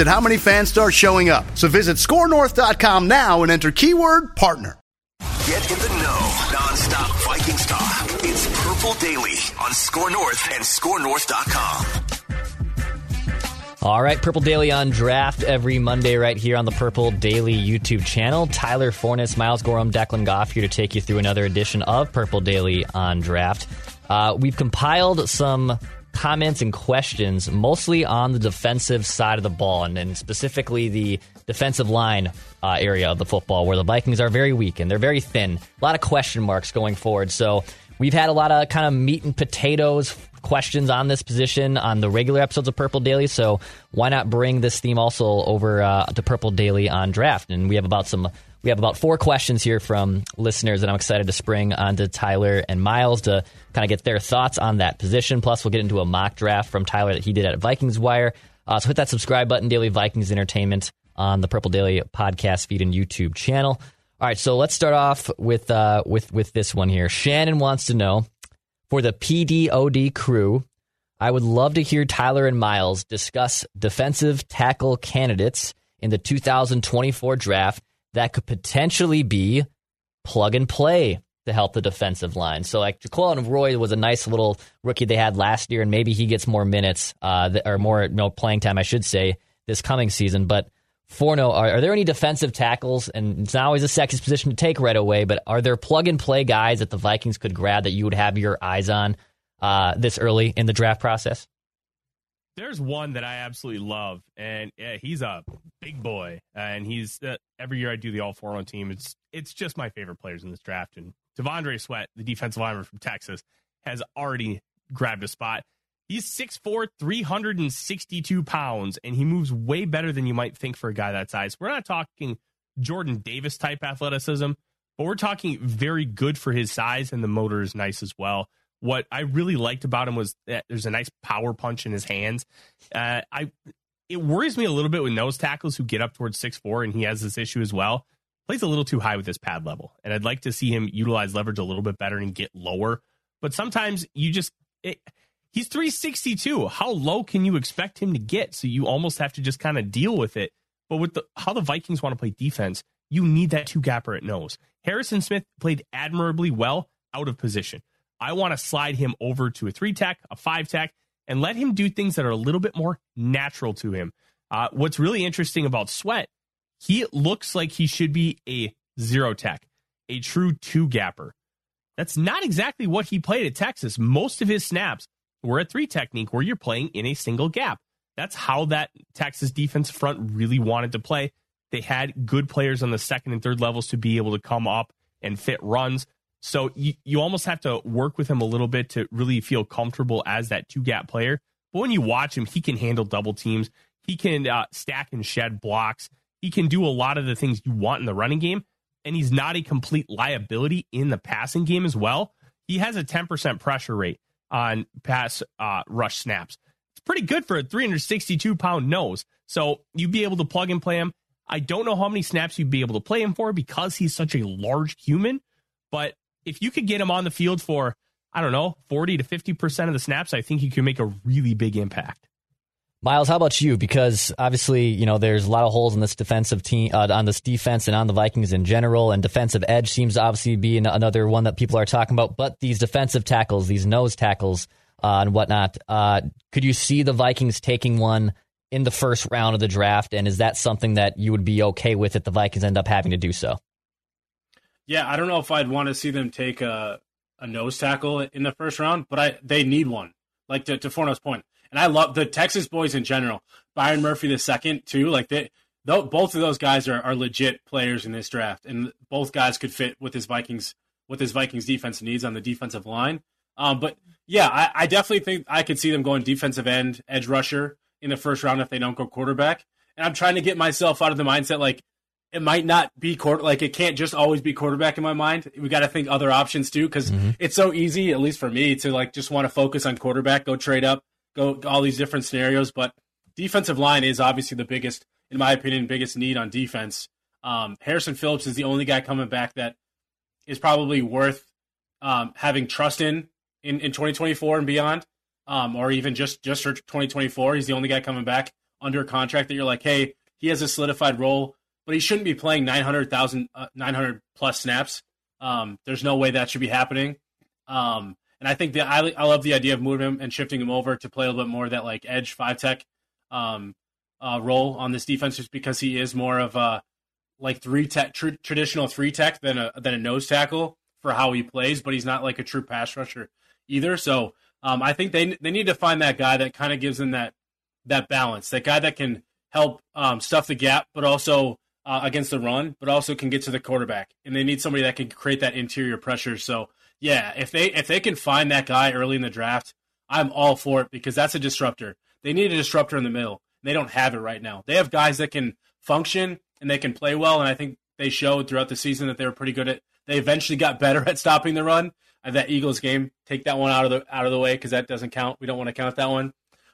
at how many fans start showing up. So visit skornorth.com now and enter keyword partner. Get in the know, nonstop Vikings talk. It's Purple Daily on SKOR North and SKORNorth.com. All right, Purple Daily on draft every Monday right here on the Purple Daily YouTube channel. Tyler Forness, Miles Gorham, Declan Goff here to take you through another edition of Purple Daily on draft. Uh, we've compiled some comments and questions, mostly on the defensive side of the ball, and, and specifically the defensive line uh, area of the football, where the Vikings are very weak and they're very thin. A lot of question marks going forward. So we've had a lot of kind of meat and potatoes questions on this position on the regular episodes of Purple Daily. So why not bring this theme also over uh, to Purple Daily on draft? And we have about some we have about four questions here from listeners that I'm excited to spring onto Tyler and Miles to kind of get their thoughts on that position. Plus, we'll get into a mock draft from Tyler that he did at Vikings Wire. Uh, so hit that subscribe button, Daily Vikings Entertainment on the Purple Daily podcast feed and YouTube channel. All right, so let's start off with uh, with with this one here. Shannon wants to know for the PDOD crew. I would love to hear Tyler and Miles discuss defensive tackle candidates in the 2024 draft that could potentially be plug and play to help the defensive line. So like Jaquelin Roy was a nice little rookie they had last year, and maybe he gets more minutes uh, or more you know, playing time, I should say, this coming season. But Forno, are, are, there any defensive tackles? And it's not always a sexy position to take right away, but are there plug and play guys that the Vikings could grab that you would have your eyes on uh, this early in the draft process? There's one that I absolutely love, and yeah, he's a big boy, and he's uh, every year I do the All Four on team. It's it's just my favorite players in this draft, and T'Vondre Sweat, the defensive lineman from Texas, has already grabbed a spot. He's 6'4, 362 pounds, and he moves way better than you might think for a guy that size. We're not talking Jordan Davis type athleticism, but we're talking very good for his size, and the motor is nice as well what I really liked about him was that there's a nice power punch in his hands. Uh, I it worries me a little bit with nose tackles who get up towards six four, and he has this issue as well. Plays a little too high with his pad level, and I'd like to see him utilize leverage a little bit better and get lower. But sometimes you just it, he's 362. How low can you expect him to get? So you almost have to just kind of deal with it. But with the how the Vikings want to play defense, you need that two gapper at nose. Harrison Smith played admirably well out of position. I want to slide him over to a three tech, a five tech, and let him do things that are a little bit more natural to him. Uh, what's really interesting about Sweat, he looks like he should be a zero tech, a true two gapper. That's not exactly what he played at Texas. Most of his snaps were a three technique where you're playing in a single gap. That's how that Texas defense front really wanted to play. They had good players on the second and third levels to be able to come up and fit runs. So you, you almost have to work with him a little bit to really feel comfortable as that two gap player. But when you watch him, he can handle double teams. He can uh, stack and shed blocks. He can do a lot of the things you want in the running game. And he's not a complete liability in the passing game as well. He has a 10% pressure rate on pass uh, rush snaps. It's pretty good for a 362 pound nose. So you'd be able to plug and play him. I don't know how many snaps you'd be able to play him for because he's such a large human, but if you could get him on the field for, I don't know, 40 to 50% of the snaps, I think he could make a really big impact. Miles, how about you? Because obviously, you know, there's a lot of holes in this defensive team, uh, on this defense and on the Vikings in general. And defensive edge seems to obviously be another one that people are talking about. But these defensive tackles, these nose tackles uh, and whatnot, uh, could you see the Vikings taking one in the first round of the draft? And is that something that you would be okay with if the Vikings end up having to do so? Yeah, I don't know if I'd want to see them take a a nose tackle in the first round, but I they need one. Like to, to Forno's point, and I love the Texas boys in general. Byron Murphy the second too. Like they, both of those guys are, are legit players in this draft, and both guys could fit with his Vikings with his Vikings defense needs on the defensive line. Um, but yeah, I, I definitely think I could see them going defensive end, edge rusher in the first round if they don't go quarterback. And I'm trying to get myself out of the mindset like it might not be quarter like it can't just always be quarterback in my mind. We got to think other options too because mm-hmm. it's so easy, at least for me, to like just want to focus on quarterback, go trade up, go all these different scenarios. But defensive line is obviously the biggest, in my opinion, biggest need on defense. Um, Harrison Phillips is the only guy coming back that is probably worth um, having trust in, in in 2024 and beyond, um, or even just just for 2024. He's the only guy coming back under a contract that you're like, hey, he has a solidified role but he shouldn't be playing 900,000, uh, 900 plus snaps. Um, there's no way that should be happening. Um, and I think that I, I love the idea of moving him and shifting him over to play a little bit more that like edge five tech um, uh, role on this defense, just because he is more of a like three tech tr- traditional three tech than a than a nose tackle for how he plays, but he's not like a true pass rusher either. So um, I think they they need to find that guy that kind of gives them that that balance, that guy that can help um, stuff the gap, but also uh, against the run, but also can get to the quarterback. And they need somebody that can create that interior pressure. So yeah, if they if they can find that guy early in the draft, I'm all for it because that's a disruptor. They need a disruptor in the middle. They don't have it right now. They have guys that can function and they can play well, and I think they showed throughout the season that they were pretty good at. They eventually got better at stopping the run. Uh, that Eagles game, take that one out of the out of the way because that doesn't count. We don't want to count that one.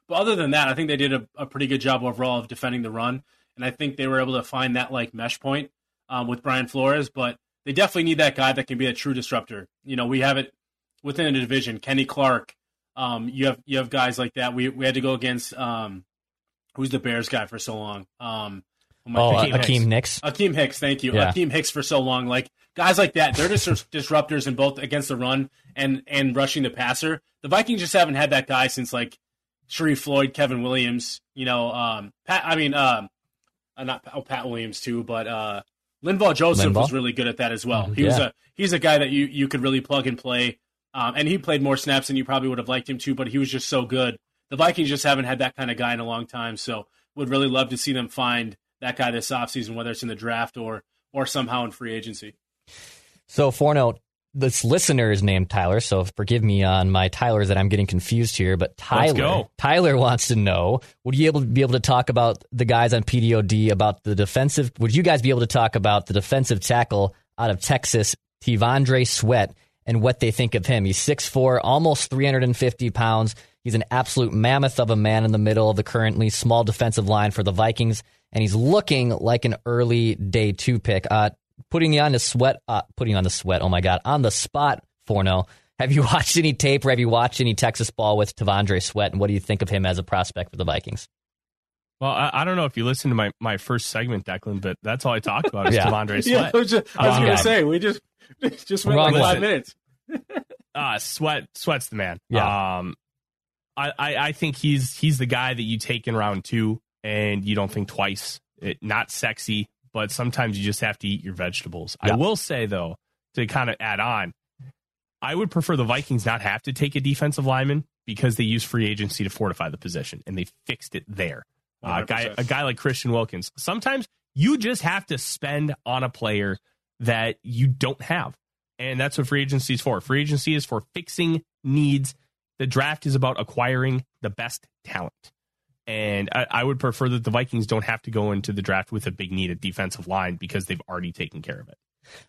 But other than that, I think they did a, a pretty good job overall of defending the run and I think they were able to find that like mesh point um, with Brian Flores. But they definitely need that guy that can be a true disruptor. You know, we have it within a division. Kenny Clark. Um, you have you have guys like that. We we had to go against um, who's the Bears guy for so long. Um, oh, uh, Akiem Hicks. Akiem Hicks, thank you. Yeah. Akiem Hicks for so long. Like guys like that, they're just disruptors in both against the run and and rushing the passer. The Vikings just haven't had that guy since like Sharrif Floyd, Kevin Williams. You know, um, Pat. I mean, um, uh, not oh, Pat Williams too, but uh, Linval Joseph Linval? was really good at that as well. Mm-hmm. He yeah. was a he's a guy that you you could really plug and play, um, and he played more snaps than you probably would have liked him to, but he was just so good. The Vikings just haven't had that kind of guy in a long time, so would really love to see them find that guy this offseason, whether it's in the draft or or somehow in free agency. So Forno, this listener is named Tyler, so forgive me on my Tylers that I'm getting confused here. But Tyler, Tyler wants to know: Would you able to be able to talk about the guys on PDOD about the defensive? Would you guys be able to talk about the defensive tackle out of Texas, T'Vondre Sweat, and what they think of him? He's 6'4", almost 350 pounds. He's an absolute mammoth of a man in the middle of the currently small defensive line for the Vikings, and he's looking like an early day two pick. Uh, putting you on the sweat, uh, putting on the sweat. Oh my God, on the spot, Forno. Have you watched any tape or have you watched any Texas ball with T'Vondre Sweat? And what do you think of him as a prospect for the Vikings? Well, I, I, don't know if you listened to my, my first segment, Declan, but that's all I talked about is yeah. T'Vondre Sweat. Yeah, I was, just, was going to say we just just went Wrong like five minutes. uh, Sweat Sweat's the man. Yeah. Um, I, I, I think he's he's the guy that you take in round two and you don't think twice. It, not sexy, but sometimes you just have to eat your vegetables. Yeah. I will say though, to kind of add on, I would prefer the Vikings not have to take a defensive lineman because they use free agency to fortify the position and they fixed it there. Uh, a guy, a guy like Christian Wilkins. Sometimes you just have to spend on a player that you don't have, and that's what free agency is for. Free agency is for fixing needs. The draft is about acquiring the best talent. And I, I, would prefer that the Vikings don't have to go into the draft with a big need at defensive line because they've already taken care of it.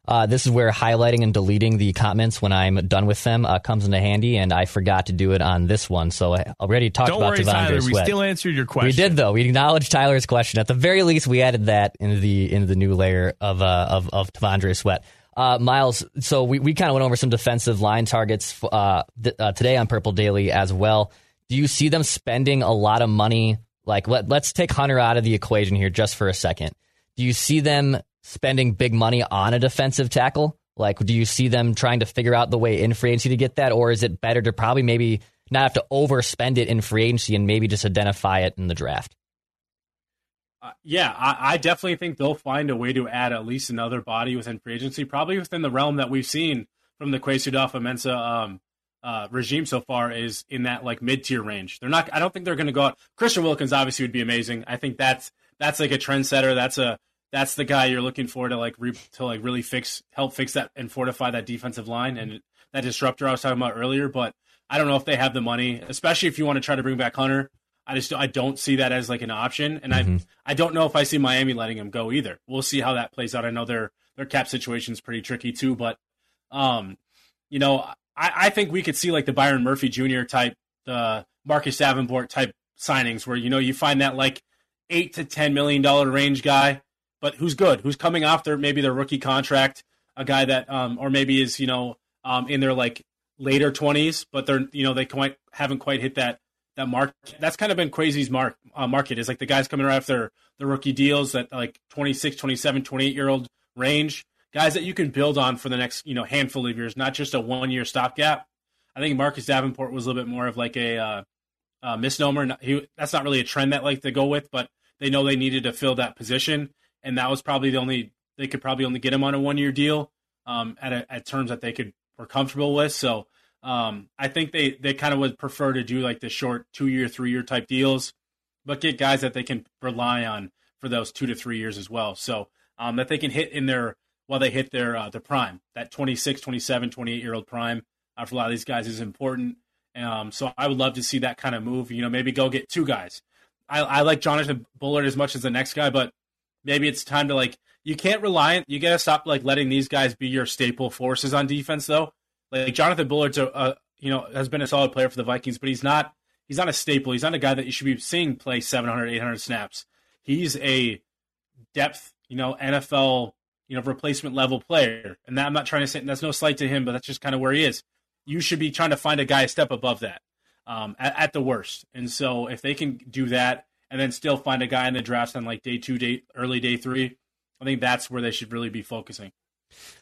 Uh, this is where highlighting and deleting the comments when I'm done with them uh, comes into handy, and I forgot to do it on this one. So I already talked Don't about worry, Tyler, We still answered your question. We did though. We acknowledged Tyler's question. At the very least, we added that into the into the new layer of uh, of of T'Vondre Sweat. Uh, Miles, so we, we kind of went over some defensive line targets uh, th- uh, today on Purple Daily as well do you see them spending a lot of money? Like, let, let's take Hunter out of the equation here just for a second. Do you see them spending big money on a defensive tackle? Like, do you see them trying to figure out the way in free agency to get that? Or is it better to probably maybe not have to overspend it in free agency and maybe just identify it in the draft? Uh, yeah, I, I, definitely think they'll find a way to add at least another body within free agency, probably within the realm that we've seen from the Kwesi Adofo-Mensah um, uh, regime so far is in that like mid tier range. They're not. I don't think they're going to go out. Christian Wilkins obviously would be amazing. I think that's that's like a trendsetter. That's a that's the guy you're looking for to like re, to like really fix help fix that and fortify that defensive line and that disruptor I was talking about earlier. But I don't know if they have the money, especially if you want to try to bring back Hunter. I just I don't see that as like an option, and mm-hmm. I I don't know if I see Miami letting him go either. We'll see how that plays out. I know their their cap situation is pretty tricky too, but um, you know, I, I think we could see like the Byron Murphy Jr. type, the Marcus Davenport type signings, where you know you find that like eight to ten million dollar range guy, but who's good, who's coming off their maybe their rookie contract, a guy that um or maybe is you know um in their like later twenties, but they're you know they quite haven't quite hit that that mark. That's kind of been Kwesi's mark uh, market is like the guys coming right after the rookie deals that like 26, 27, 28 year old range guys that you can build on for the next you know handful of years, not just a one year stopgap. I think Marcus Davenport was a little bit more of like a uh, misnomer. He, that's not really a trend that like to go with, but they know they needed to fill that position, and that was probably the only they could probably only get him on a one year deal um, at a, at terms that they could were comfortable with. So um, I think they they kind of would prefer to do like the short two year, three year type deals, but get guys that they can rely on for those two to three years as well. So um, that they can hit in their while they hit their uh, their prime. That 26, 27, 28 year old prime uh, for a lot of these guys is important. Um, so I would love to see that kind of move. You know, maybe go get two guys. I, I like Jonathan Bullard as much as the next guy, but maybe it's time to like you can't rely. You gotta stop like letting these guys be your staple forces on defense though. Like Jonathan Bullard's a, a you know has been a solid player for the Vikings, but he's not he's not a staple. He's not a guy that you should be seeing play 700, 800 snaps. He's a depth, you know, NFL you know, replacement level player. And that I'm not trying to say that's no slight to him, but that's just kind of where he is. You should be trying to find a guy a step above that um, at, at, the worst. And so if they can do that and then still find a guy in the draft on like day two, day early day three, I think that's where they should really be focusing.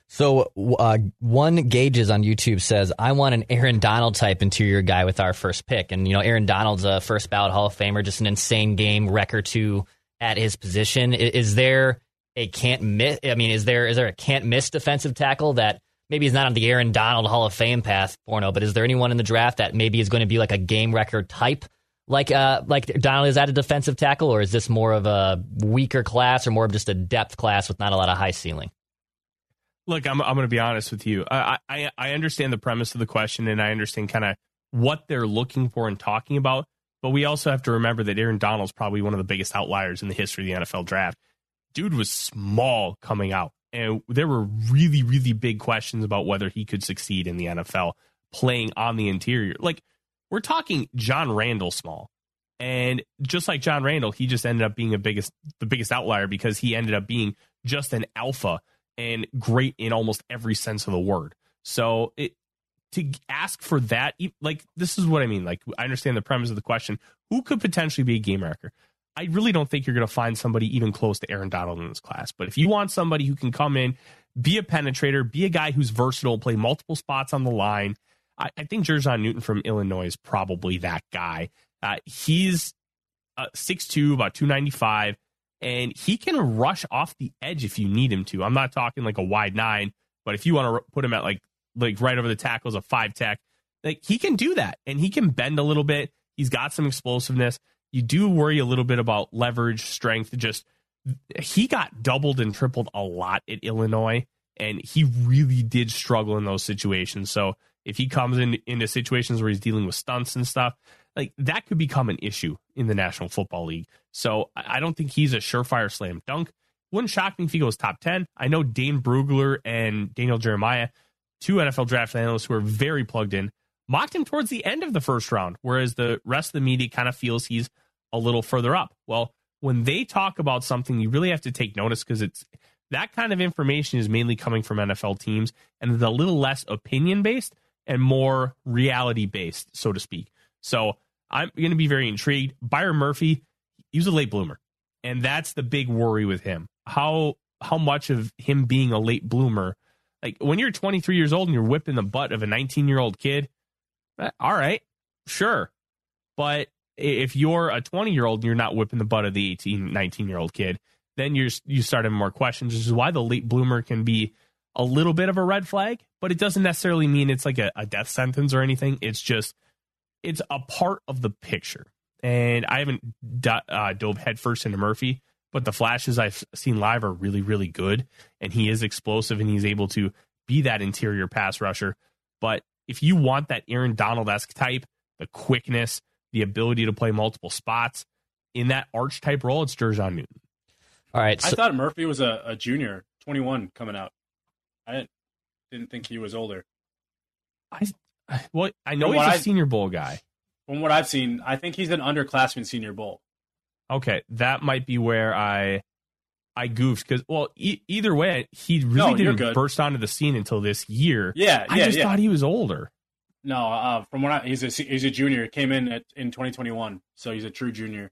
So uh, one gauges on YouTube says, "I want an Aaron Donald type interior guy with our first pick." And you know, Aaron Donald's a first ballot Hall of Famer, just an insane game record two at his position. Is there a can't miss? I mean, is there is there a can't miss defensive tackle that maybe is not on the Aaron Donald Hall of Fame path, Forno, but is there anyone in the draft that maybe is going to be like a game wrecker type? Like uh, like Donald is at a defensive tackle, or is this more of a weaker class, or more of just a depth class with not a lot of high ceiling? Look, I'm I'm going to be honest with you. I, I I understand the premise of the question, and I understand kind of what they're looking for and talking about. But we also have to remember that Aaron Donald's probably one of the biggest outliers in the history of the NFL draft dude was small coming out. And there were really, really big questions about whether he could succeed in the NFL playing on the interior. Like, we're talking John Randle small. And just like John Randle, he just ended up being a biggest the biggest outlier because he ended up being just an alpha and great in almost every sense of the word. So it to ask for that, like this is what I mean. Like I understand the premise of the question: who could potentially be a game wrecker? I really don't think you're going to find somebody even close to Aaron Donald in this class. But if you want somebody who can come in, be a penetrator, be a guy who's versatile, play multiple spots on the line, I, I think Jer'Zhan Newton from Illinois is probably that guy. Uh, he's uh, 6'2", about 295, and he can rush off the edge if you need him to. I'm not talking like a wide nine, but if you want to put him at like like right over the tackles, a five tech, like he can do that, and he can bend a little bit. He's got some explosiveness you do worry a little bit about leverage, strength. Just he got doubled and tripled a lot at Illinois, and he really did struggle in those situations. So if he comes in into situations where he's dealing with stunts and stuff, like that could become an issue in the National Football League. So I don't think he's a surefire slam dunk. Wouldn't shock me if he goes top 10. I know Dane Brugler and Daniel Jeremiah, two NFL draft analysts who are very plugged in, mocked him towards the end of the first round, whereas the rest of the media kind of feels he's a little further up. Well, when they talk about something, you really have to take notice because it's that kind of information is mainly coming from NFL teams and is a little less opinion based and more reality based, so to speak. So I'm going to be very intrigued. Byron Murphy, he was a late bloomer, and that's the big worry with him. How how much of him being a late bloomer, like when you're 23 years old and you're whipping the butt of a 19 year old kid, eh, all right, sure, but if you're a 20 year old and you're not whipping the butt of the 18, 19 year old kid, then you're you start having more questions. Which is why the late bloomer can be a little bit of a red flag, but it doesn't necessarily mean it's like a, a death sentence or anything. It's just it's a part of the picture. And I haven't do, uh, dove headfirst into Murphy, but the flashes I've seen live are really, really good. And he is explosive and he's able to be that interior pass rusher. But if you want that Aaron Donald esque type, the quickness, the ability to play multiple spots in that arch type role, it's Jer'Zhan Newton. All right. So- I thought Murphy was a, a, junior, 21 coming out. I didn't, didn't think he was older. I well, I know he's a I, Senior Bowl guy. From what I've seen, I think he's an underclassman Senior Bowl. Okay, that might be where I I goofed because well, e- either way, he really no, didn't burst onto the scene until this year. Yeah, I yeah, just yeah. thought he was older. No, uh, from what I, he's a he's a junior. Came in at, in 2021, so he's a true junior.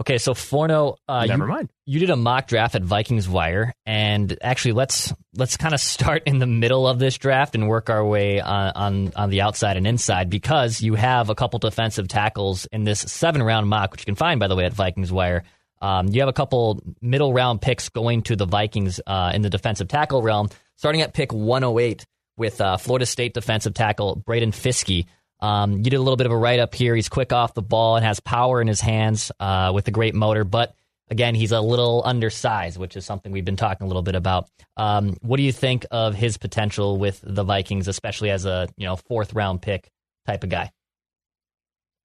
Okay, so Forno, uh, never you, mind. You did a mock draft at Vikings Wire, and actually, let's let's kind of start in the middle of this draft and work our way on, on on the outside and inside because you have a couple defensive tackles in this seven round mock, which you can find by the way at Vikings Wire. Um, you have a couple middle round picks going to the Vikings uh, in the defensive tackle realm, starting at pick 108 with uh, Florida State defensive tackle Braden Fiske. Um, you did a little bit of a write up here. He's quick off the ball and has power in his hands uh, with a great motor, but again, he's a little undersized, which is something we've been talking a little bit about. Um, what do you think of his potential with the Vikings, especially as a you know fourth round pick type of guy?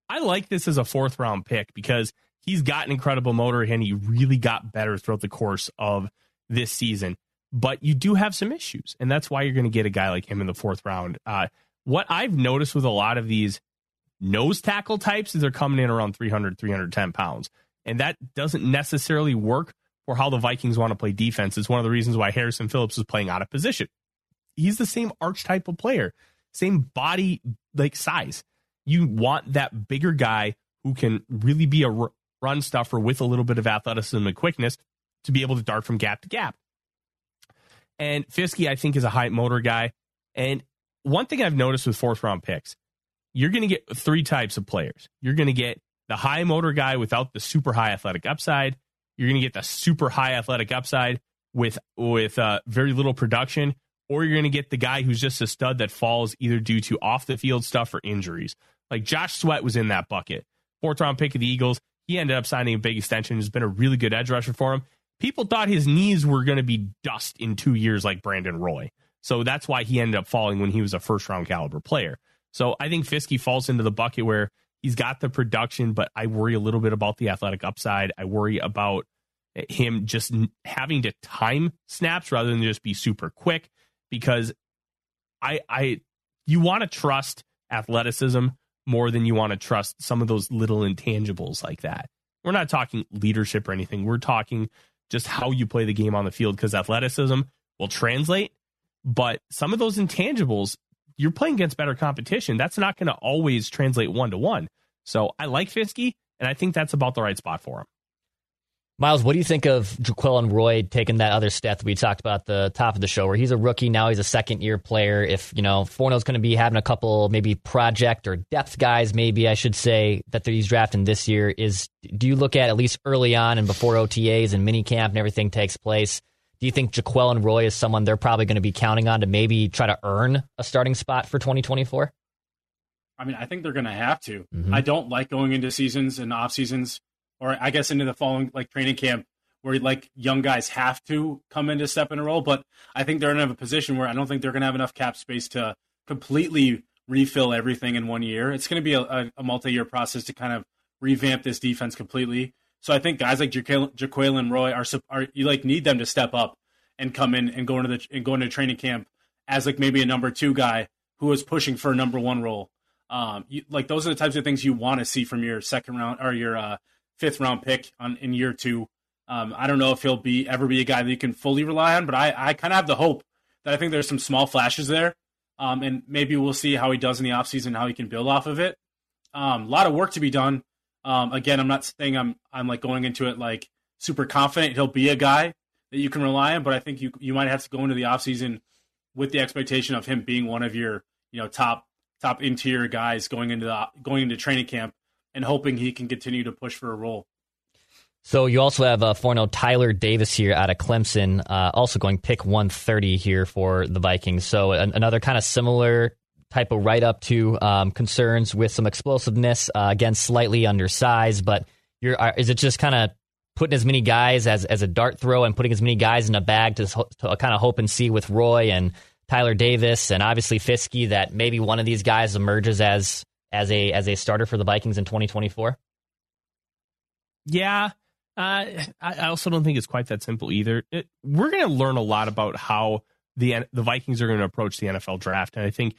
I like this as a fourth round pick because he's got an incredible motor and he really got better throughout the course of this season. But you do have some issues, and that's why you're going to get a guy like him in the fourth round. Uh, what I've noticed with a lot of these nose tackle types is they're coming in around 300, 310 pounds. And that doesn't necessarily work for how the Vikings want to play defense. It's one of the reasons why Harrison Phillips is playing out of position. He's the same arch type of player, same body like size. You want that bigger guy who can really be a run stuffer with a little bit of athleticism and quickness to be able to dart from gap to gap. And Fiske, I think, is a high motor guy. And one thing I've noticed with fourth round picks, you're going to get three types of players. You're going to get the high motor guy without the super high athletic upside. You're going to get the super high athletic upside with with uh, very little production, or you're going to get the guy who's just a stud that falls either due to off the field stuff or injuries. Like Josh Sweat was in that bucket. Fourth round pick of the Eagles. He ended up signing a big extension. Has been a really good edge rusher for him. People thought his knees were going to be dust in two years, like Brandon Roy. So that's why he ended up falling when he was a first round caliber player. So I think Fiske falls into the bucket where he's got the production, but I worry a little bit about the athletic upside. I worry about him just having to time snaps rather than just be super quick because I I you want to trust athleticism more than you want to trust some of those little intangibles like that. We're not talking leadership or anything. We're talking just how you play the game on the field because athleticism will translate but some of those intangibles, you're playing against better competition. That's not going to always translate one to one. So I like Fiske, and I think that's about the right spot for him. Miles, what do you think of Jaquelin Roy taking that other step that we talked about at the top of the show, where he's a rookie now, he's a second year player. If you know Forno's going to be having a couple maybe project or depth guys, maybe I should say that he's drafting this year, is do you look at at least early on and before OTAs and mini camp and everything takes place? Do you think Jaquelin Roy is someone they're probably going to be counting on to maybe try to earn a starting spot for 2024? I mean, I think they're going to have to. Mm-hmm. I don't like going into seasons and off seasons, or I guess into the following like training camp where like young guys have to come in to step in a role. But I think they're in a position where I don't think they're going to have enough cap space to completely refill everything in one year. It's going to be a, a, a multi-year process to kind of revamp this defense completely. So I think guys like Jaquelin Roy are, are you like need them to step up and come in and go into the and go into training camp as like maybe a number two guy who is pushing for a number one role. Um, you, like those are the types of things you want to see from your second round or your uh, fifth round pick on in year two. Um, I don't know if he'll be ever be a guy that you can fully rely on, but I, I kind of have the hope that I think there's some small flashes there. Um, and maybe we'll see how he does in the offseason, how he can build off of it. Um, a lot of work to be done. Um, again, I'm not saying I'm I'm like going into it like super confident he'll be a guy that you can rely on, but I think you you might have to go into the offseason with the expectation of him being one of your you know top top interior guys going into the going into training camp and hoping he can continue to push for a role. So you also have a uh, Forno Tyler Davis here out of Clemson, uh, also going pick 130 here for the Vikings. So an- another kind of similar type of write up to um, concerns with some explosiveness. Uh, again, slightly undersized, but you're are, is it just kind of putting as many guys as as a dart throw and putting as many guys in a bag to, to kind of hope and see with Roy and Tyler Davis and obviously Fiske that maybe one of these guys emerges as as a as a starter for the Vikings in 2024? Yeah. Uh, I also don't think it's quite that simple either. It, we're going to learn a lot about how the the Vikings are going to approach the NFL draft, and I think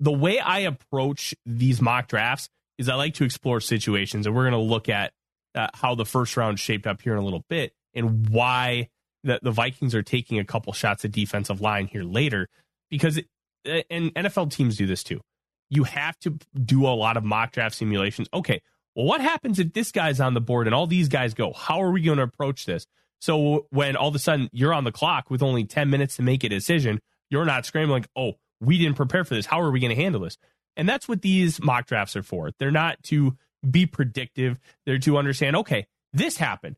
the way I approach these mock drafts is I like to explore situations, and we're going to look at uh, how the first round shaped up here in a little bit, and why the the Vikings are taking a couple shots at defensive line here later, because it, and NFL teams do this too. You have to do a lot of mock draft simulations. Okay, well, what happens if this guy's on the board and all these guys go? How are we going to approach this? So when all of a sudden you're on the clock with only 10 minutes to make a decision, you're not scrambling, oh, we didn't prepare for this. How are we going to handle this? And that's what these mock drafts are for. They're not to be predictive, they're to understand, okay, this happened.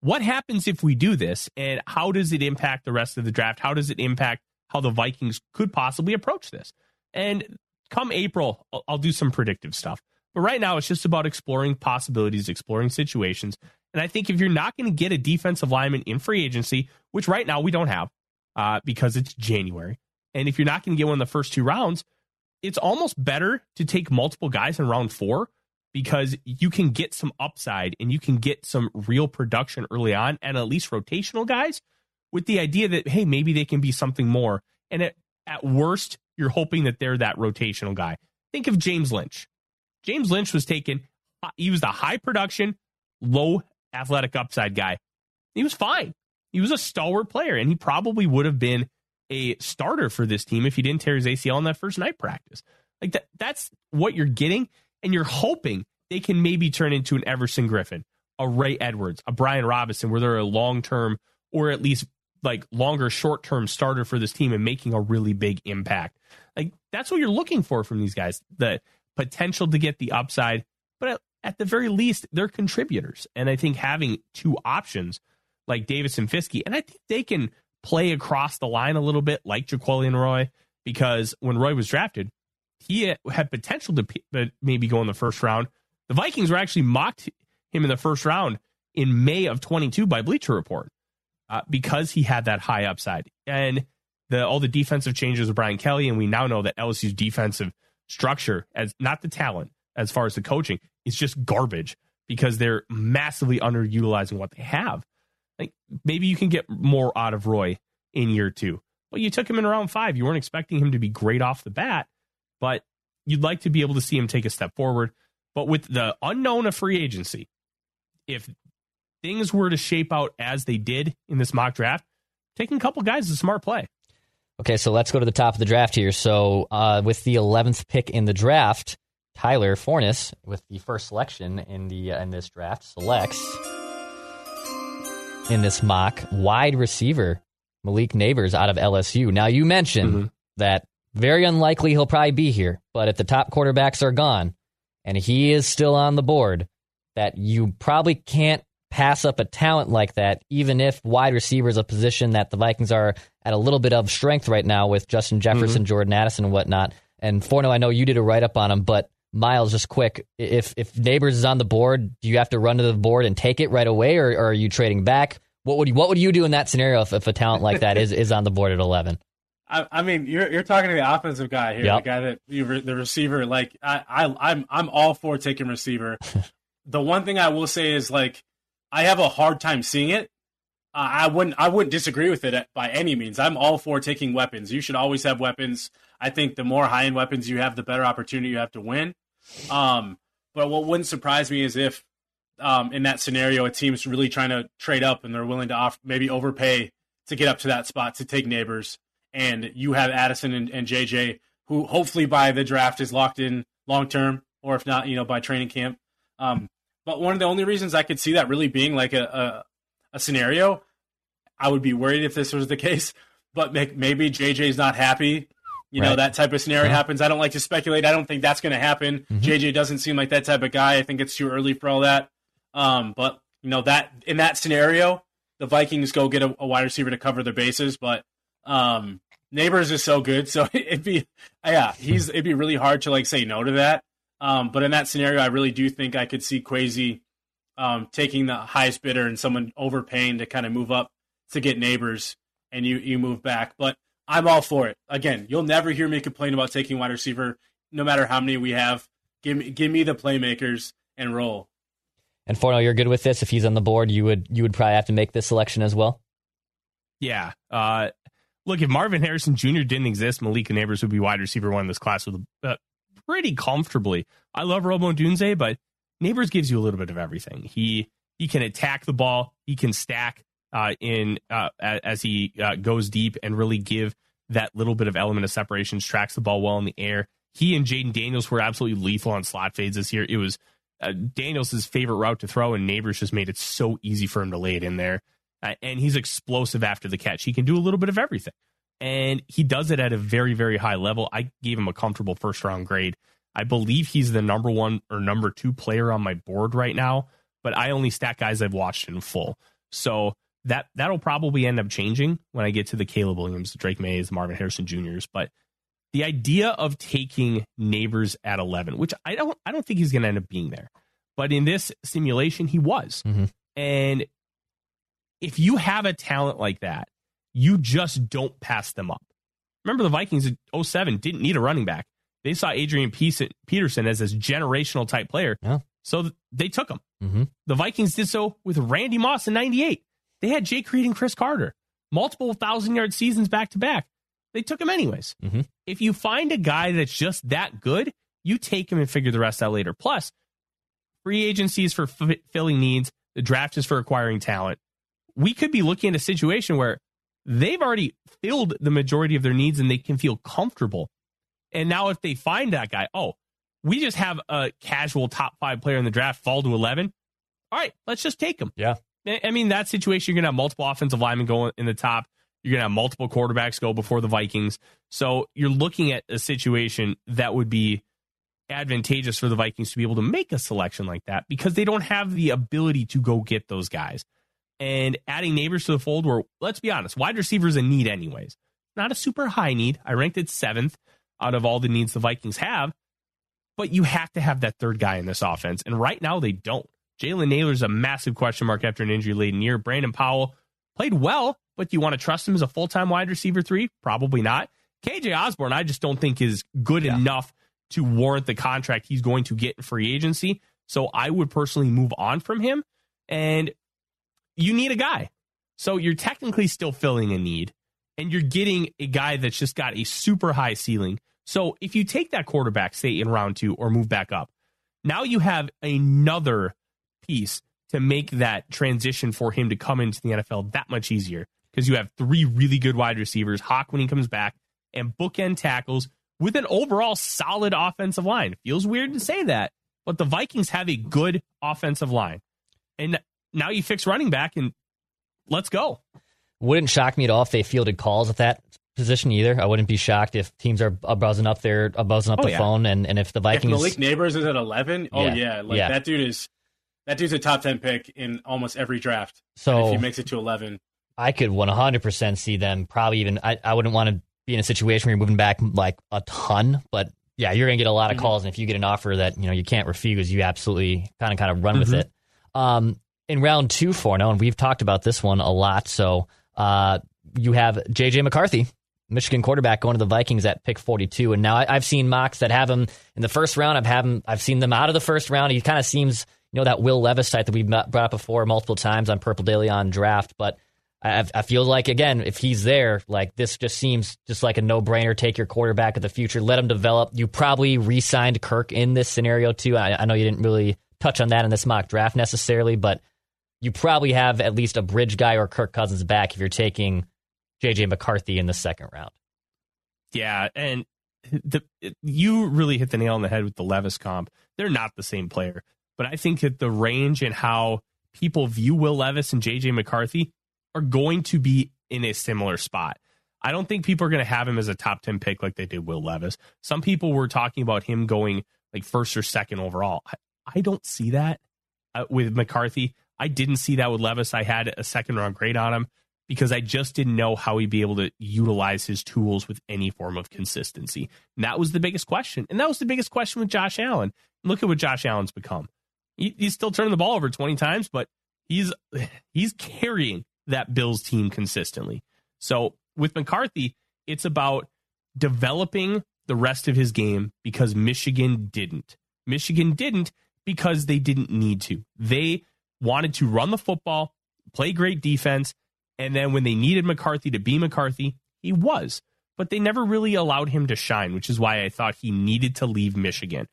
What happens if we do this? And how does it impact the rest of the draft? How does it impact how the Vikings could possibly approach this? And come April, I'll, do some predictive stuff. But right now, it's just about exploring possibilities, exploring situations. And I think if you're not going to get a defensive lineman in free agency, which right now we don't have uh, because it's January, and if you're not going to get one in the first two rounds, it's almost better to take multiple guys in round four because you can get some upside and you can get some real production early on and at least rotational guys with the idea that, hey, maybe they can be something more. And at, at worst, you're hoping that they're that rotational guy. Think of James Lynch. James Lynch was taken, uh, he was the high production, low athletic upside guy. He was fine. He was a stalwart player, and he probably would have been a starter for this team if he didn't tear his ACL in that first night practice. Like that, that's what you're getting, and you're hoping they can maybe turn into an Everson Griffen, a Ray Edwards, a Brian Robison, where they're a long term or at least like longer short term starter for this team and making a really big impact. Like that's what you're looking for from these guys. The potential to get the upside, but at, at the very least, they're contributors. And I think having two options like Davis and Fiske, and I think they can play across the line a little bit like Jaquelin Roy, because when Roy was drafted, he had potential to maybe go in the first round. The Vikings were actually mocked him in the first round in May of 22 by Bleacher Report uh, because he had that high upside. And the all the defensive changes with Brian Kelly, and we now know that LSU's defensive structure as not the talent as far as the coaching is just garbage because they're massively underutilizing what they have. Like maybe you can get more out of Roy in year two, but you took him in round five. You weren't expecting him to be great off the bat, but you'd like to be able to see him take a step forward. But with the unknown of free agency, if things were to shape out as they did in this mock draft, taking a couple guys is a smart play. Okay, so let's go to the top of the draft here. So, uh, with the eleventh pick in the draft, Tyler Forness, with the first selection in the uh, in this draft, selects in this mock wide receiver Malik Nabers out of LSU. Now, you mentioned mm-hmm. that very unlikely he'll probably be here, but if the top quarterbacks are gone and he is still on the board, that you probably can't pass up a talent like that, even if wide receiver is a position that the Vikings are at a little bit of strength right now with Justin Jefferson, mm-hmm. Jordan Addison, and whatnot. And Forno, I know you did a write up on him, but Miles, just quick, if if Nabers is on the board, do you have to run to the board and take it right away, or, or are you trading back? What would you, what would you do in that scenario if, if a talent like that is, is on the board at eleven? I, I, mean, you're you're talking to the offensive guy here, yep. the guy that you the receiver. Like I, I I'm I'm all for taking receiver. the one thing I will say is like I have a hard time seeing it I wouldn't I wouldn't disagree with it by any means. I'm all for taking weapons. You should always have weapons. I think the more high end weapons you have, the better opportunity you have to win. Um, but what wouldn't surprise me is if um, in that scenario a team's really trying to trade up and they're willing to off, maybe overpay to get up to that spot to take Nabers, and you have Addison and, and JJ who hopefully by the draft is locked in long term, or if not, you know by training camp. Um, but one of the only reasons I could see that really being like a, a, a scenario, I would be worried if this was the case. But maybe JJ's not happy. You right. know, that type of scenario uh-huh. happens. I don't like to speculate. I don't think that's going to happen. Mm-hmm. JJ doesn't seem like that type of guy. I think it's too early for all that. Um, but you know that in that scenario, the Vikings go get a, a wide receiver to cover their bases. But um, Nabers is so good, so it'd be yeah, he's it'd be really hard to like say no to that. Um, but in that scenario, I really do think I could see Kwesi um, taking the highest bidder and someone overpaying to kind of move up to get Nabers, and you you move back. But I'm all for it. Again, you'll never hear me complain about taking wide receiver, no matter how many we have. Give me give me the playmakers and roll. And Forno, you're good with this. If he's on the board, you would you would probably have to make this selection as well. Yeah. Uh, look, if Marvin Harrison Jr. didn't exist, Malika Nabers would be wide receiver one in this class with uh, pretty comfortably. I love Rome Odunze, but Nabers gives you a little bit of everything. He he can attack the ball, he can stack uh, in uh, as he uh, goes deep and really give that little bit of element of separation. Tracks the ball well in the air. He and Jayden Daniels were absolutely lethal on slot fades this year. It was uh, Daniels' favorite route to throw, and Nabers just made it so easy for him to lay it in there. Uh, and he's explosive after the catch. He can do a little bit of everything and he does it at a very very high level. I gave him a comfortable first round grade. I believe he's the number one or number two player on my board right now, but I only stack guys I've watched in full. So that that'll probably end up changing when I get to the Caleb Williams, Drake Mays, Marvin Harrison Juniors. But the idea of taking Nabers at eleven, which I don't I don't think he's going to end up being there, but in this simulation he was, mm-hmm. and if you have a talent like that you just don't pass them up. Remember, the Vikings in 07 didn't need a running back. They saw Adrian Peterson as this generational type player. Yeah. So they took him. Mm-hmm. The Vikings did so with Randy Moss in 98. They had Jake Reed and Cris Carter, multiple thousand yard seasons back to back. They took him anyways. Mm-hmm. If you find a guy that's just that good, you take him and figure the rest out later. Plus, free agency is for f- filling needs, the draft is for acquiring talent. We could be looking at a situation where they've already filled the majority of their needs and they can feel comfortable. And now if they find that guy, oh, we just have a casual top five player in the draft fall to 11. All right, let's just take him. Yeah. I mean, that situation, you're going to have multiple offensive linemen go in the top. You're going to have multiple quarterbacks go before the Vikings. So you're looking at a situation that would be advantageous for the Vikings to be able to make a selection like that because they don't have the ability to go get those guys and adding Nabers to the fold where, let's be honest, wide receivers a need anyways. Not a super high need. I ranked it seventh out of all the needs the Vikings have, but you have to have that third guy in this offense. And right now they don't. Jalen Nailor's a massive question mark after an injury laden year. Brandon Powell played well, but do you want to trust him as a full time wide receiver three? Probably not. KJ Osborn, I just don't think is good yeah. enough to warrant the contract he's going to get in free agency. So I would personally move on from him. And you need a guy. So you're technically still filling a need and you're getting a guy that's just got a super high ceiling. So if you take that quarterback, say in round two or move back up, now you have another piece to make that transition for him to come into the NFL that much easier because you have three really good wide receivers, Hock when he comes back, and bookend tackles with an overall solid offensive line. Feels weird to say that, but the Vikings have a good offensive line. And now you fix running back and let's go. Wouldn't shock me at all if they fielded calls at that position either. I wouldn't be shocked if teams are buzzing up there, buzzing up oh, the yeah. phone, and, and if the Vikings. If Malik Nabers is at eleven, oh yeah, yeah. like yeah. that dude is that dude's a top ten pick in almost every draft. So and if he makes it to eleven, I could one hundred percent see them probably even. I, I wouldn't want to be in a situation where you're moving back like a ton, but yeah, you're gonna get a lot of mm-hmm. calls, and if you get an offer that you know you can't refuse, you absolutely kind of kind of run mm-hmm. with it. Um, in round two for now, and we've talked about this one a lot. So uh, you have J.J. McCarthy, Michigan quarterback, going to the Vikings at pick 42. And now I, have seen mocks that have him in the first round. I've, have him, I've seen them out of the first round. He kind of seems, you know, that Will Levis type that we've brought up before multiple times on Purple Daily on draft. But I, I feel like again, if he's there, like this just seems just like a no brainer. Take your quarterback of the future, let him develop. You probably re-signed Kirk in this scenario too. I, I know you didn't really touch on that in this mock draft necessarily, but you probably have at least a bridge guy or Kirk Cousins back if you're taking JJ McCarthy in the second round. Yeah, and the, you really hit the nail on the head with the Levis comp. They're not the same player, but I think that the range and how people view Will Levis and JJ McCarthy are going to be in a similar spot. I don't think people are going to have him as a top 10 pick like they did Will Levis. Some people were talking about him going like first or second overall. I, I don't see that uh, with McCarthy. I didn't see that with Levis. I had a second round grade on him because I just didn't know how he'd be able to utilize his tools with any form of consistency. And that was the biggest question. And that was the biggest question with Josh Allen. Look at what Josh Allen's become. He, he's still turning the ball over 20 times, but he's he's carrying that Bills team consistently. So with McCarthy, it's about developing the rest of his game because Michigan didn't. Michigan didn't because they didn't need to. They wanted to run the football, play great defense, and then when they needed McCarthy to be McCarthy, he was. But they never really allowed him to shine, which is why I thought he needed to leave Michigan.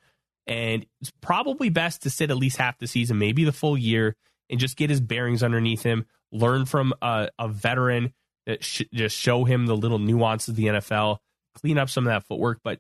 And it's probably best to sit at least half the season, maybe the full year, and just get his bearings underneath him, learn from a, a veteran that sh- just show him the little nuances of the NFL, clean up some of that footwork. But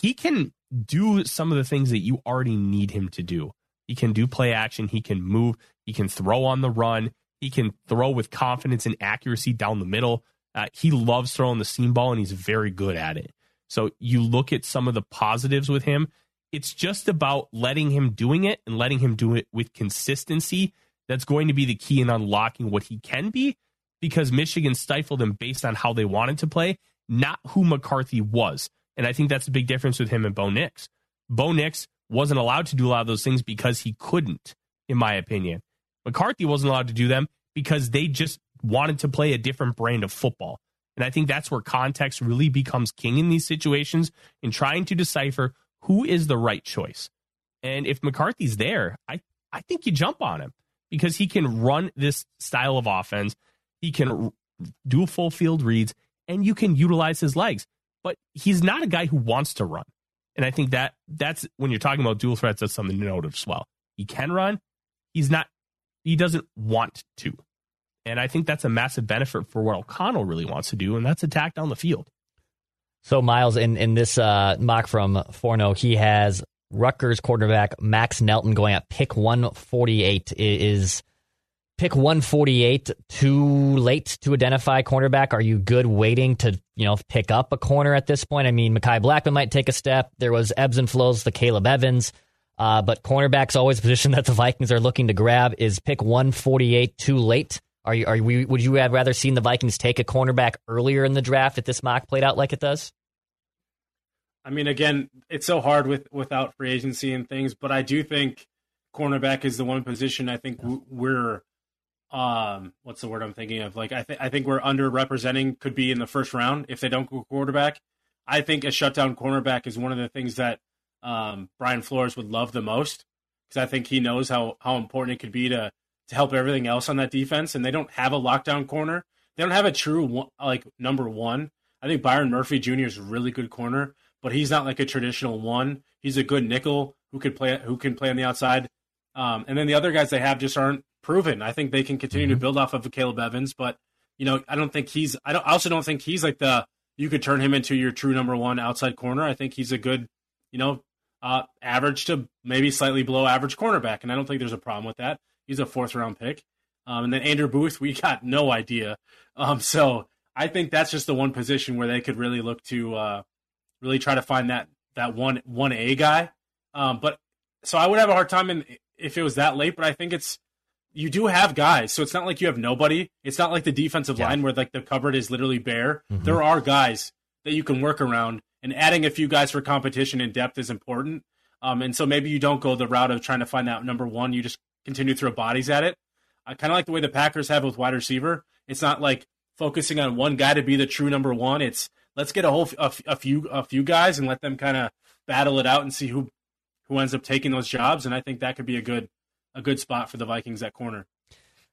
he can do some of the things that you already need him to do. He can do play action. He can move. He can throw on the run. He can throw with confidence and accuracy down the middle. Uh, he loves throwing the seam ball and he's very good at it. So you look at some of the positives with him. It's just about letting him doing it and letting him do it with consistency. That's going to be the key in unlocking what he can be because Michigan stifled him based on how they wanted to play, not who McCarthy was. And I think that's a big difference with him and Bo Nix. Bo Nix wasn't allowed to do a lot of those things because he couldn't, in my opinion. McCarthy wasn't allowed to do them because they just wanted to play a different brand of football. And I think that's where context really becomes king in these situations in trying to decipher who is the right choice. And if McCarthy's there, I, I think you jump on him because he can run this style of offense. He can do full field reads and you can utilize his legs. But he's not a guy who wants to run. And I think that that's when you're talking about dual threats, that's something to note as well. He can run. He's not, he doesn't want to. And I think that's a massive benefit for what O'Connell really wants to do, and that's attack down the field. So Miles, in in this uh, mock from Forno, he has Rutgers quarterback Max Melton going at pick 148. Is pick 148 too late to identify cornerback? Are you good waiting to you know pick up a corner at this point? I mean, Mekhi Blackman might take a step. There was ebbs and flows to Akayleb Evans. Uh, but cornerback's always a position that the Vikings are looking to grab. Is pick 148 too late? Are you, are you, would you have rather seen the Vikings take a cornerback earlier in the draft if this mock played out like it does? I mean, again, it's so hard with without free agency and things, but I do think cornerback is the one position I think we're um what's the word I'm thinking of? Like I think I think we're underrepresenting could be in the first round if they don't go quarterback. I think a shutdown cornerback is one of the things that um, Brian Flores would love the most because I think he knows how how important it could be to to help everything else on that defense. And they don't have a lockdown corner. They don't have a true one, like number one. I think Byron Murphy Jr. is a really good corner, but he's not like a traditional one. He's a good nickel who could play who can play on the outside. Um, and then the other guys they have just aren't proven. I think they can continue mm-hmm. to build off of Akayleb Evans, but you know I don't think he's. I don't. I also don't think he's like the you could turn him into your true number one outside corner. I think he's a good, you know, uh, average to maybe slightly below average cornerback, and I don't think there's a problem with that. He's a fourth round pick. Um, and then Andrew Booth, we got no idea. Um, so I think that's just the one position where they could really look to uh, really try to find that that one one A guy. Um, but so I would have a hard time in, if it was that late. But I think it's you do have guys, so it's not like you have nobody. It's not like the defensive yeah. line where like the cupboard is literally bare. Mm-hmm. There are guys that you can work around, and adding a few guys for competition and depth is important. Um, and so maybe you don't go the route of trying to find out number one. You just continue to throw bodies at it. I kind of like the way the Packers have with wide receiver. It's not like focusing on one guy to be the true number one. It's let's get a whole a, a few a few guys and let them kind of battle it out and see who who ends up taking those jobs. And I think that could be a good a good spot for the Vikings at corner.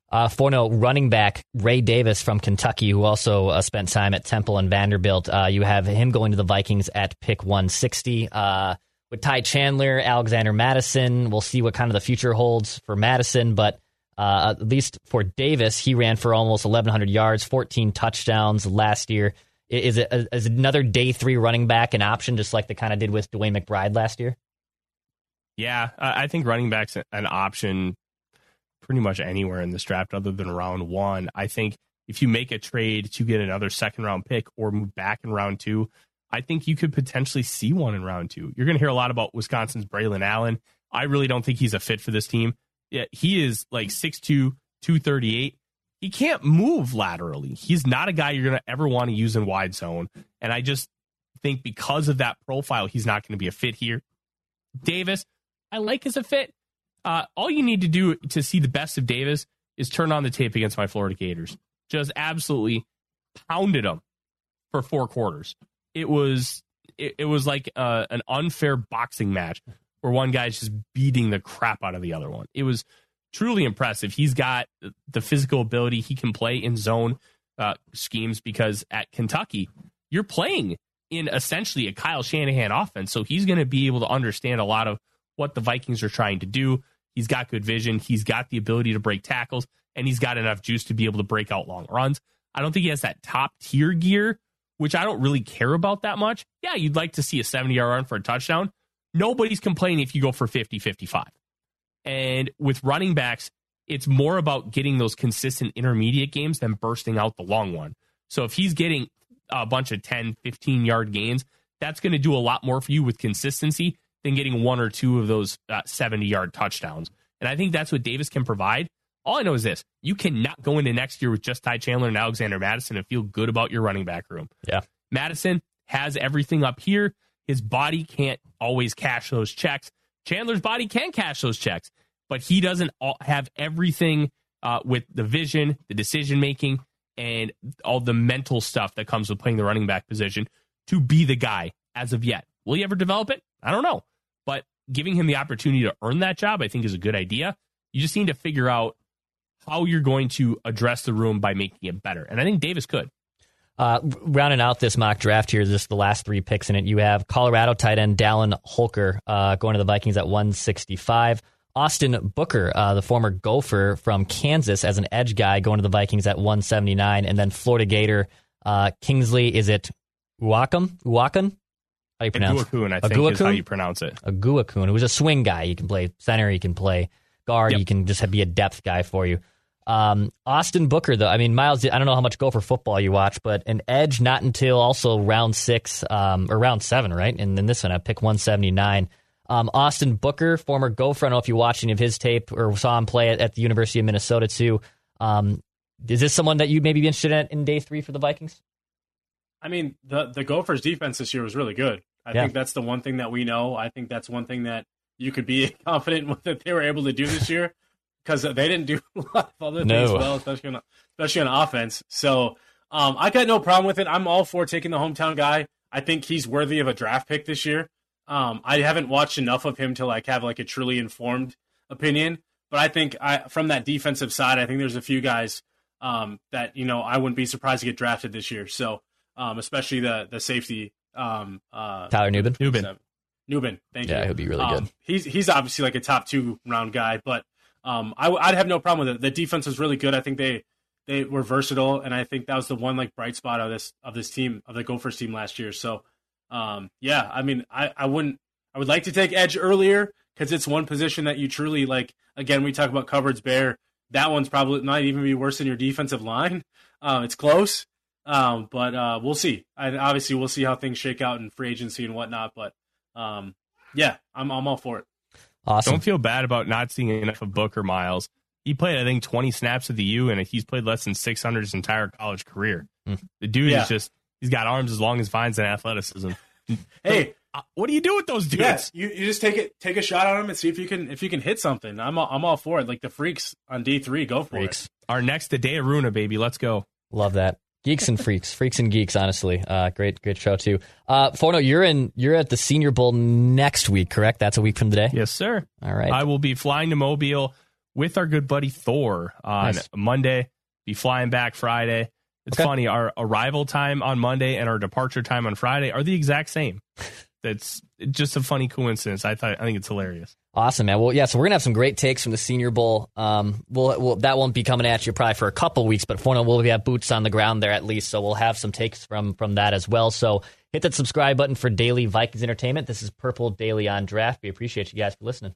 Uh, Forno running back Ray Davis from Kentucky, who also uh, spent time at Temple and Vanderbilt. Uh, you have him going to the Vikings at pick 160. Uh, with Ty Chandler, Alexander Mattison. we'll see what kind of the future holds for Mattison, but uh, at least for Davis, he ran for almost 1,100 yards, 14 touchdowns last year. Is it is another day three running back an option, just like they kind of did with DeWayne McBride last year? Yeah, I think running back's an option pretty much anywhere in this draft other than round one. I think if you make a trade to get another second round pick or move back in round two, I think you could potentially see one in round two. You're going to hear a lot about Wisconsin's Braylon Allen. I really don't think he's a fit for this team. Yeah, he is like 6'2, 238. He can't move laterally. He's not a guy you're going to ever want to use in wide zone. And I just think because of that profile, he's not going to be a fit here. Davis, I like as a fit. Uh, all you need to do to see the best of Davis is turn on the tape against my Florida Gators. Just absolutely pounded them for four quarters. It was it, it was like uh, an unfair boxing match where one guy's just beating the crap out of the other one. It was truly impressive. He's got the physical ability. He can play in zone uh, schemes because at Kentucky, you're playing in essentially a Kyle Shanahan offense. So he's going to be able to understand a lot of what the Vikings are trying to do. He's got good vision. He's got the ability to break tackles, and he's got enough juice to be able to break out long runs. I don't think he has that top tier gear, which I don't really care about that much. Yeah, you'd like to see a 70 yard run for a touchdown. Nobody's complaining if you go for 50, 55. And with running backs, it's more about getting those consistent intermediate games than bursting out the long one. So if he's getting a bunch of 10, 15 yard gains, that's going to do a lot more for you with consistency than getting one or two of those 70 uh, yard touchdowns. And I think that's what Davis can provide. All I know is this you cannot go into next year with just Ty Chandler and Alexander Mattison and feel good about your running back room. Yeah. Mattison has everything up here. His body can't always cash those checks. Chandler's body can cash those checks, but he doesn't have everything uh, with the vision, the decision making, and all the mental stuff that comes with playing the running back position to be the guy as of yet. Will he ever develop it? I don't know. But giving him the opportunity to earn that job, I think, is a good idea. You just need to figure out how you're going to address the room by making it better. And I think Davis could. Uh, rounding out this mock draft here, just the last three picks in it, you have Colorado tight end Dallin Holker uh, going to the Vikings at 165. Austin Booker, uh, the former Gopher from Kansas, as an edge guy, going to the Vikings at 179. And then Florida Gator uh, Kingsley, is it Uwakam? Uwakan? How you pronounce it? I think Eguakun? is how you pronounce it. Eguakun, who's a swing guy. He can play center, he can play guard, yep. he can just be a depth guy for you. Um, Austin Booker, though, I mean, Miles, I don't know how much Gopher football you watch, but an edge not until also round six um, or round seven, right? And then this one, I pick 179. Um, Austin Booker, former Gopher, I don't know if you watched any of his tape or saw him play at, at the University of Minnesota, too. Um, is this someone that you maybe be interested in in day three for the Vikings? I mean, the the Gophers' defense this year was really good. I yeah. think that's the one thing that we know. I think that's one thing that you could be confident with that they were able to do this year because they didn't do a lot of other no. things well, especially on especially on offense. So um, I got no problem with it. I'm all for taking the hometown guy. I think he's worthy of a draft pick this year. Um, I haven't watched enough of him to like have like a truly informed opinion, but I think I from that defensive side, I think there's a few guys um, that you know I wouldn't be surprised to get drafted this year. So um, especially the the safety um, uh, Tyler Nubin. Nubin. Nubin. Thank yeah, you. Yeah, he'll be really um, good. He's he's obviously like a top two round guy, but um, I, would have no problem with it. The defense was really good. I think they they were versatile, and I think that was the one like bright spot of this of this team of the Gophers team last year. So, um, yeah, I mean, I I wouldn't I would like to take edge earlier because it's one position that you truly like. Again, we talk about cupboards bare. That one's probably might even be worse than your defensive line. Um, it's close, um, but uh, we'll see. And obviously, we'll see how things shake out in free agency and whatnot. But um, yeah, I'm I'm all for it. Awesome. Don't feel bad about not seeing enough of Booker Miles. He played, I think, 20 snaps at the U, and he's played less than 600 his entire college career. Mm. The dude yeah. is just, he's got arms as long as vines and athleticism. hey, uh, what do you do with those dudes? Yes, you, you just take it, take a shot on them and see if you can if you can hit something. I'm all, I'm all for it. Like the freaks on D three, go for freaks. it. Our next the day Aruna, baby, let's go. Love that. Geeks and freaks, freaks and geeks. Honestly, uh, great, great show too. Uh, Forno, you're in. You're at the Senior Bowl next week, correct? That's a week from today. Yes, sir. All right. I will be flying to Mobile with our good buddy Thor on Nice. Monday. Be flying back Friday. It's Okay. funny. Our arrival time on Monday and our departure time on Friday are the exact same. That's just a funny coincidence. I thought I think it's hilarious. Awesome, man. Well, yeah. So we're gonna have some great takes from the Senior Bowl. Um, we'll, we'll that won't be coming at you probably for a couple weeks, but for now we'll have boots on the ground there at least. So we'll have some takes from from that as well. So hit that subscribe button for daily Vikings entertainment. This is Purple Daily on Draft. We appreciate you guys for listening.